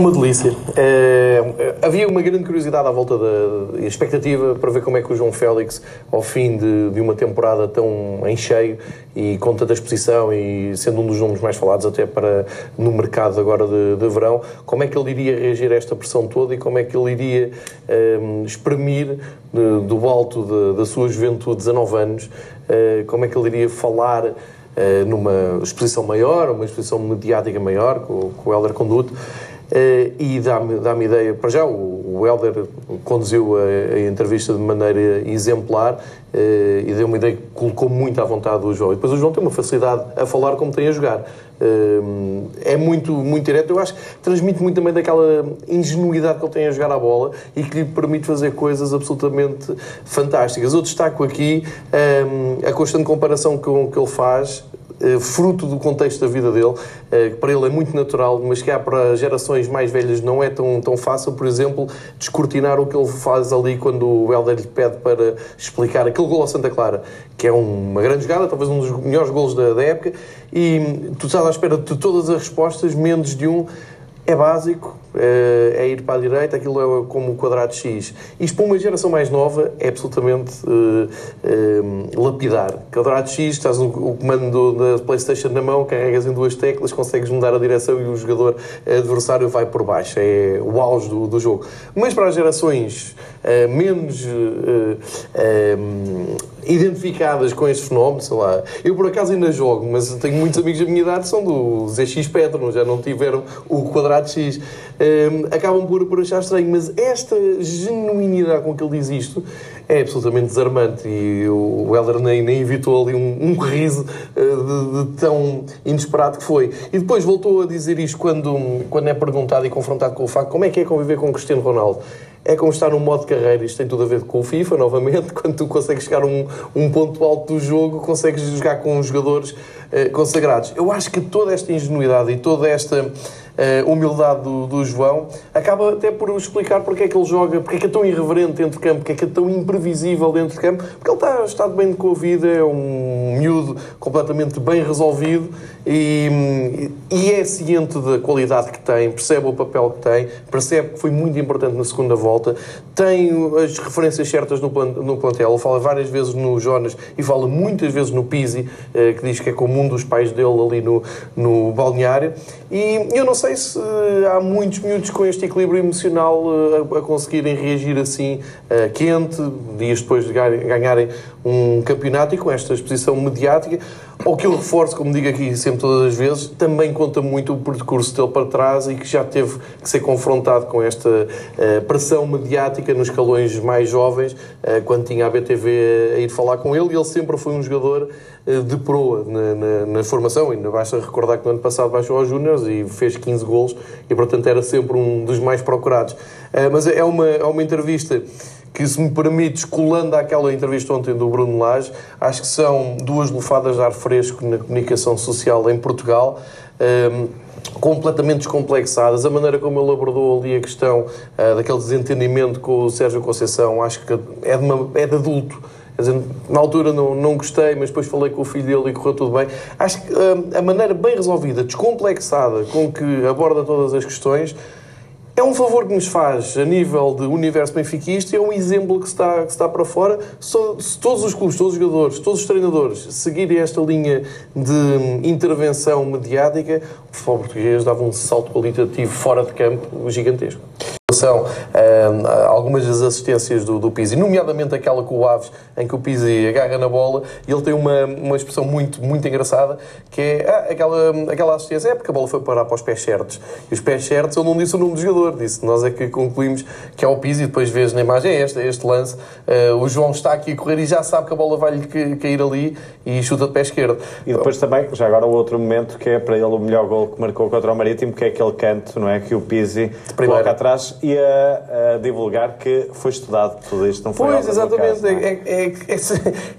uma delícia. Uh, havia uma grande curiosidade à volta da expectativa para ver como é que o João Félix, ao fim de, de, uma temporada tão em cheio e com tanta exposição e sendo um dos nomes mais falados até para no mercado agora de, de verão, como é que ele iria reagir a esta pressão toda e como é que ele iria exprimir de, do alto da sua juventude, 19 anos, uh, como é que ele iria falar numa exposição maior, uma exposição mediática maior, com, com o Helder Conduto, Uh, e dá-me dá ideia, para já, o, o Helder conduziu a, a, entrevista de maneira exemplar uh, e deu uma ideia que colocou muito à vontade o João. E depois o João tem uma facilidade a falar como tem a jogar. Uh, é muito, muito direto. Eu acho que transmite muito também daquela ingenuidade que ele tem a jogar a bola e que lhe permite fazer coisas absolutamente fantásticas. Eu destaco aqui a constante comparação com que ele faz fruto do contexto da vida dele, eh, que para ele é muito natural, mas que há para gerações mais velhas não é tão, tão fácil, por exemplo, descortinar o que ele faz ali quando o Helder lhe pede para explicar aquele gol ao Santa Clara, que é uma grande jogada, talvez um dos melhores golos da, da época, e tu estás à espera de todas as respostas, menos de um é básico, eh, é ir para a direita, aquilo é como o quadrado X. Isto para uma geração mais nova é absolutamente uh, uh, lapidar. Quadrado X, estás no, o comando da Playstation na mão, carregas em duas teclas, consegues mudar a direção e o jogador adversário vai por baixo. É o auge do, do jogo. Mas para as gerações menos identificadas com este fenómeno, sei lá, eu por acaso ainda jogo, mas tenho muitos amigos da minha idade que são do ZX Petro, já não tiveram o quadrado X um, acabam por, por achar estranho. Mas esta genuinidade com que ele diz isto é absolutamente desarmante e o Helder nem, nem evitou ali um, um riso uh, de, de, tão inesperado que foi. E depois voltou a dizer isto quando, quando é perguntado e confrontado com o facto como é que é conviver com Cristiano Ronaldo. É como estar num modo de carreira, isto tem tudo a ver com o FIFA, novamente, quando tu consegues chegar a um, um ponto alto do jogo, consegues jogar com jogadores uh, consagrados. Eu acho que toda esta ingenuidade e toda esta uh, humildade do, do, João, acaba até por explicar porque é que ele joga, porque é que é tão irreverente dentro de campo, porque é que é tão imprevisível dentro de campo, porque ele está, está bem com a vida, é um miúdo completamente bem resolvido e, e é ciente da qualidade que tem, percebe o papel que tem, percebe que foi muito importante na segunda volta, tem as referências certas no, no plantel, ele fala várias vezes no Jonas e fala muitas vezes no Pizzi, uh, que diz que é como um dos pais dele ali no, no balneário, e eu não sei se há muitos miúdos com este equilíbrio emocional a, a conseguirem reagir assim quente, dias depois de ganharem um campeonato e com esta exposição mediática. Ou que eu reforço, como digo aqui sempre todas as vezes, também conta muito o percurso dele para trás e que já teve que ser confrontado com esta uh, pressão mediática nos escalões mais jovens, uh, quando tinha a BTV a ir falar com ele, e ele sempre foi um jogador de proa na, na, na, formação, ainda basta recordar que no ano passado baixou aos Júniors e fez 15 golos e, portanto, era sempre um dos mais procurados. mas é uma, é uma entrevista que, se me permites, colando àquela entrevista ontem do Bruno Lage, acho que são duas lufadas de ar fresco na comunicação social em Portugal. Um, completamente descomplexadas. A maneira como ele abordou ali a questão uh, daquele desentendimento com o Sérgio Conceição, acho que é de, uma, é de adulto. Dizer, na altura não, não gostei, mas depois falei com o filho dele e correu tudo bem. Acho que uh, a maneira bem resolvida, descomplexada, com que aborda todas as questões, é um favor que nos faz a nível de universo benfiquista, é um exemplo que está, que está para fora. Se todos os clubes, todos os jogadores, todos os treinadores seguirem esta linha de intervenção mediática, o futebol português dava um salto qualitativo fora de campo gigantesco são uh, algumas das assistências do, do Pizzi, nomeadamente aquela com o Aves, em que o Pizzi agarra na bola e ele tem uma, uma expressão muito, muito engraçada, que é ah, aquela, aquela assistência, é porque a bola foi parar para os pés certos. E os pés certos, ele não disse o nome do jogador, disse. Nós é que concluímos que é o Pizzi, e depois vês na imagem é este, este lance. Uh, o João está aqui a correr e já sabe que a bola vai-lhe cair ali e chuta de pé esquerdo. E depois também, já agora o outro momento, que é para ele o melhor gol que marcou contra o Marítimo, que é aquele canto, não é? Que o Pizzi coloca atrás ia a divulgar que foi estudado tudo isto, não foi Pois, exatamente. Caso, é? É, é, é,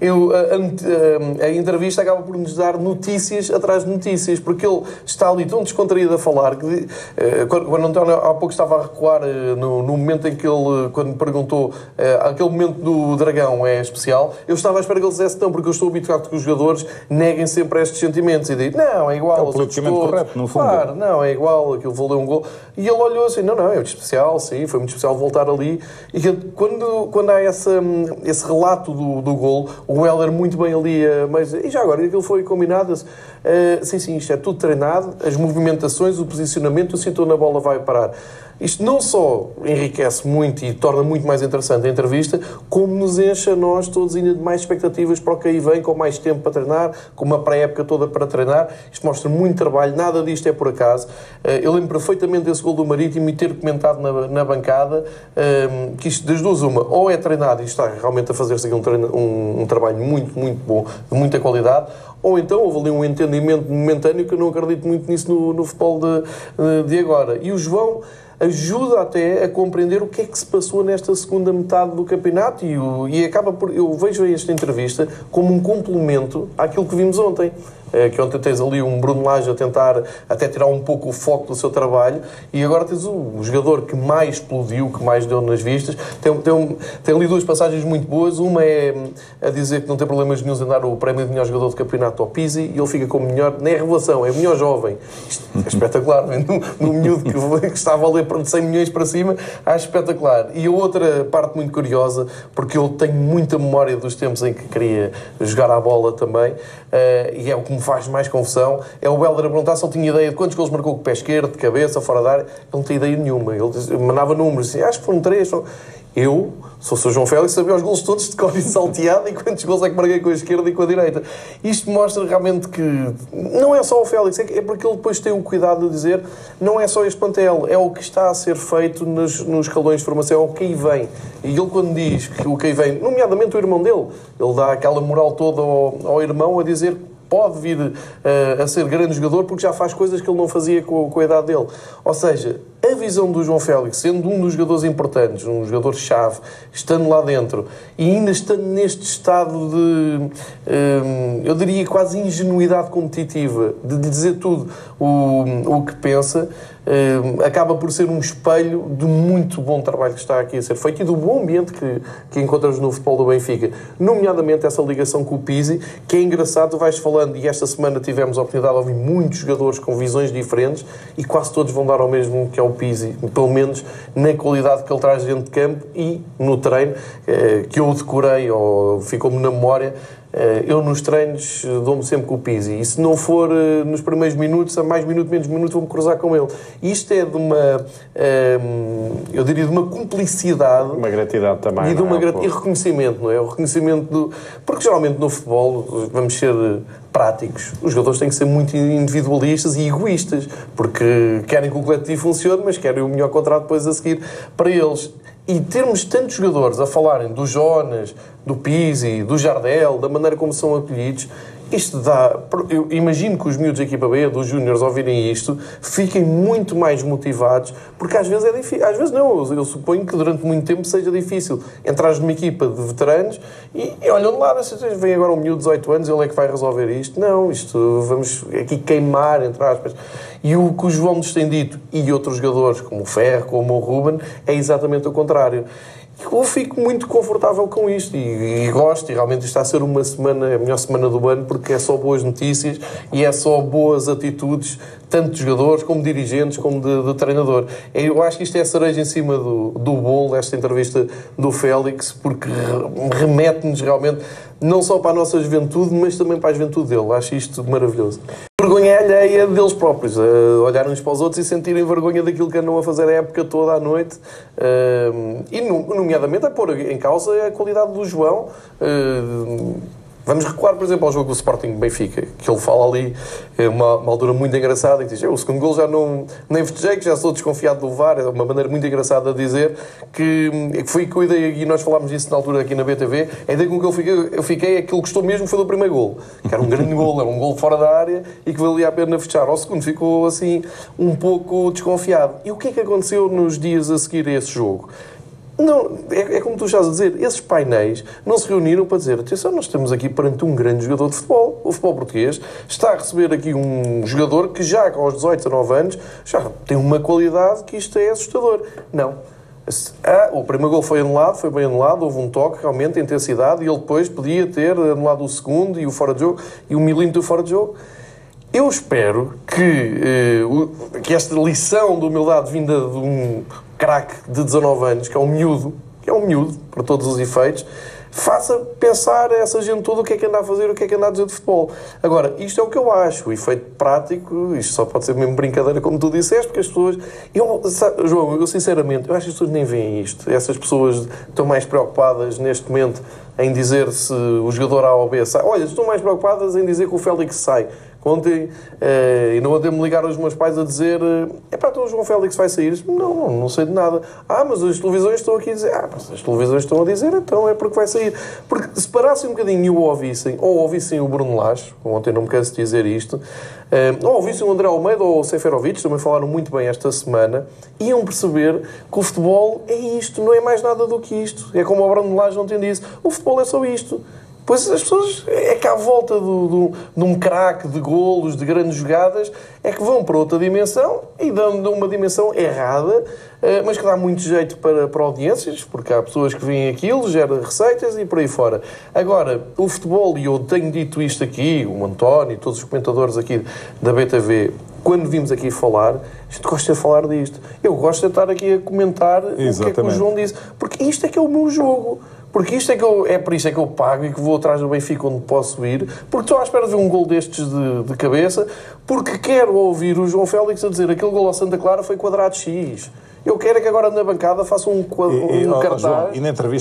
eu, a, a, a, entrevista acaba por nos dar notícias atrás de notícias, porque ele está ali tão descontraído a falar que, eh, quando, quando António há pouco estava a recuar eh, no, no momento em que ele, quando me perguntou, eh, aquele momento do dragão é especial, eu estava à espera que ele dissesse não, porque eu estou habituado que os jogadores neguem sempre estes sentimentos e digo, não, é igual. É o politicamente correto, no fundo. Claro, não, é igual, aquilo valeu um gol. E ele olhou assim, não, não, é muito especial, sim, foi muito especial voltar ali. E quando, quando há essa, esse relato do, do gol, o Heller muito bem ali, mas e já agora, aquilo foi combinado? Uh, sim, sim, isto é tudo treinado, as movimentações, o posicionamento, o cinto na bola vai parar. Isto não só enriquece muito e torna muito mais interessante a entrevista, como nos enche a nós todos ainda de mais expectativas para o que aí vem, com mais tempo para treinar, com uma pré-época toda para treinar. Isto mostra muito trabalho, nada disto é por acaso. Eh, eu lembro perfeitamente desse gol do Marítimo e ter comentado na, na bancada ehm, que isto das duas, uma, ou é treinado e está realmente a fazer-se aqui um, um, um trabalho muito, muito bom, de muita qualidade, ou então houve ali um entendimento momentâneo que eu não acredito muito nisso no, no futebol de, de agora. E o João ajuda até a compreender o que é que se passou nesta segunda metade do campeonato e, o, e acaba por. Eu vejo esta entrevista como um complemento àquilo que vimos ontem. É, que ontem tens ali um Bruno Lage a tentar até tirar um pouco o foco do seu trabalho e agora tens o, o jogador que mais explodiu, que mais deu nas vistas. Tem, tem, tem ali duas passagens muito boas. Uma é a dizer que não tem problemas nenhum em dar o prémio de melhor jogador do campeonato ao Pizzi e ele fica como melhor, nem é revelação, é melhor jovem. Isto é espetacular, no, no miúdo que, que está a valer de 100 milhões para cima, acho espetacular. E a outra parte muito curiosa, porque eu tenho muita memória dos tempos em que queria jogar à bola também, uh, e é o que me faz mais confusão, é o Helder a perguntar se ele tinha ideia de quantos gols marcou com o pé esquerdo, de cabeça, fora da área. Ele não tinha ideia nenhuma. Ele mandava números, assim, acho que foram três. Eu, sou o Sr. João Félix, sabia os gols todos de e salteado e quantos gols é que marquei com a esquerda e com a direita. Isto mostra realmente que não é só o Félix, é, porque ele depois tem o cuidado de dizer não é só este plantel, é o que está a ser feito nos, nos escalões de formação, é o que aí vem. E ele quando diz que o que aí vem, nomeadamente o irmão dele, ele dá aquela moral toda ao, ao irmão a dizer pode vir uh, a ser grande jogador porque já faz coisas que ele não fazia com, com a idade dele. Ou seja, a visão do João Félix, sendo um dos jogadores importantes, um jogador-chave, estando lá dentro e ainda estando neste estado de, hum, eu diria quase ingenuidade competitiva, de dizer tudo o, o que pensa, hum, acaba por ser um espelho do muito bom trabalho que está aqui a ser feito e do bom ambiente que, que encontramos no futebol do Benfica. Nomeadamente essa ligação com o Pizzi, que é engraçado, vais falando, e esta semana tivemos a oportunidade de ouvir muitos jogadores com visões diferentes e quase todos vão dar ao mesmo que é o Pizzi, pelo menos na qualidade que ele traz dentro de campo e no treino, eh, que eu decorei ou ficou-me na memória. Eh, eu nos treinos dou-me sempre com o Pizzi e se não for eh, nos primeiros minutos, a mais minuto, menos minuto, vou-me cruzar com ele. Isto é de uma, eu diria, de uma cumplicidade. Uma gratidão também. E, de uma é? grat... e reconhecimento, não é? O reconhecimento do. Porque geralmente no futebol, vamos ser práticos. Os jogadores têm que ser muito individualistas e egoístas, porque querem que o coletivo funcione, mas querem o melhor contrato depois a seguir para eles. E termos tantos jogadores a falarem do Jonas, do Pizzi, do Jardel, da maneira como são acolhidos, isto dá. Eu imagino que os miúdos da equipa B, dos Júniores, ouvirem isto, fiquem muito mais motivados, porque às vezes é difícil. Às vezes não, eu, suponho que durante muito tempo seja difícil entrar numa equipa de veteranos e, e olham de lado, vem agora um miúdo de 18 anos, ele é que vai resolver isto. Não, isto vamos aqui queimar, entre aspas. E o que o João nos tem dito, e outros jogadores, como o Ferro, como o Ruben, é exatamente o contrário eu fico muito confortável com isto e, e, gosto, e realmente está a ser uma semana, a melhor semana do ano, porque é só boas notícias e é só boas atitudes, tanto de jogadores, como de dirigentes, como de, de treinador. Eu acho que isto é a cereja em cima do, do bolo, esta entrevista do Félix, porque remete-nos realmente não só para a nossa juventude, mas também para a juventude dele. Acho isto maravilhoso vergonha alheia deles próprios, a olharem uns para os outros e sentirem vergonha daquilo que andam a fazer a época toda à noite. E, nomeadamente, a pôr em causa a qualidade do João Vamos recuar, por exemplo, ao jogo do Sporting Benfica, que ele fala ali, é uma, uma altura muito engraçada, e diz: o segundo gol já não. nem festejei, que já sou desconfiado do VAR. É uma maneira muito engraçada de dizer que, que a ideia, e nós falámos disso na altura aqui na BTV, a ideia com que eu fiquei, eu fiquei aquilo que gostou mesmo foi do primeiro gol, que era um grande gol, era um gol fora da área e que valia a pena fechar. Ao segundo ficou assim, um pouco desconfiado. E o que é que aconteceu nos dias a seguir a esse jogo? Não, é, é, como tu estás a dizer, esses painéis não se reuniram para dizer atenção, nós estamos aqui perante um grande jogador de futebol. O futebol português está a receber aqui um jogador que já aos 18, 19 anos já tem uma qualidade que isto é assustador. Não. Ah, o primeiro gol foi anulado, foi bem anulado, houve um toque realmente, intensidade, e ele depois podia ter anulado o segundo e o fora de jogo e o milímetro fora de jogo. Eu espero que, eh, que esta lição de humildade vinda de um craque de 19 anos, que é um miúdo, que é um miúdo, para todos os efeitos, faça pensar essa gente toda o que é que anda a fazer, o que é que anda a dizer de futebol. Agora, isto é o que eu acho, o efeito prático, isto só pode ser mesmo brincadeira, como tu disseste, porque as pessoas. Eu, João, eu sinceramente, eu acho que as pessoas nem veem isto. Essas pessoas estão mais preocupadas neste momento em dizer se o jogador A ou B sai. Olha, estão mais preocupadas em dizer que o Félix sai. Ontem, uh, e não andei-me ligar aos meus pais a dizer é pá, então o João Félix vai sair. Não, não, não sei de nada. Ah, mas as televisões estão aqui a dizer. Ah, mas as televisões estão a dizer, então é porque vai sair. Porque se parassem um bocadinho e o ouvissem, ou ouvissem o Bruno Lage, ontem não me canso de dizer isto, uh, ou ouvissem o André Almeida ou o Seferovic, também falaram muito bem esta semana, iam perceber que o futebol é isto, não é mais nada do que isto. É como o Bruno Lage ontem disse, o futebol é só isto. Pois as pessoas, é que à volta do, do, de um craque de golos, de grandes jogadas, é que vão para outra dimensão e dando uma dimensão errada, eh, mas que dá muito jeito para, para audiências, porque há pessoas que veem aquilo, gera receitas e por aí fora. Agora, o futebol, e eu tenho dito isto aqui, o António e todos os comentadores aqui da BTV, quando vimos aqui falar, a gente gosta de falar disto. Eu gosto de estar aqui a comentar Exatamente. o que é que o João disse, porque isto é que é o meu jogo. Porque isto é que eu, é por isso é que eu pago e que vou atrás do Benfica onde posso ir, porque estou à espera de um gol destes de, de cabeça, porque quero ouvir o João Félix a dizer aquele gol ao Santa Clara foi quadrado X. Eu quero é que agora na bancada façam um, um e, e, cartaz. João, e na entrevista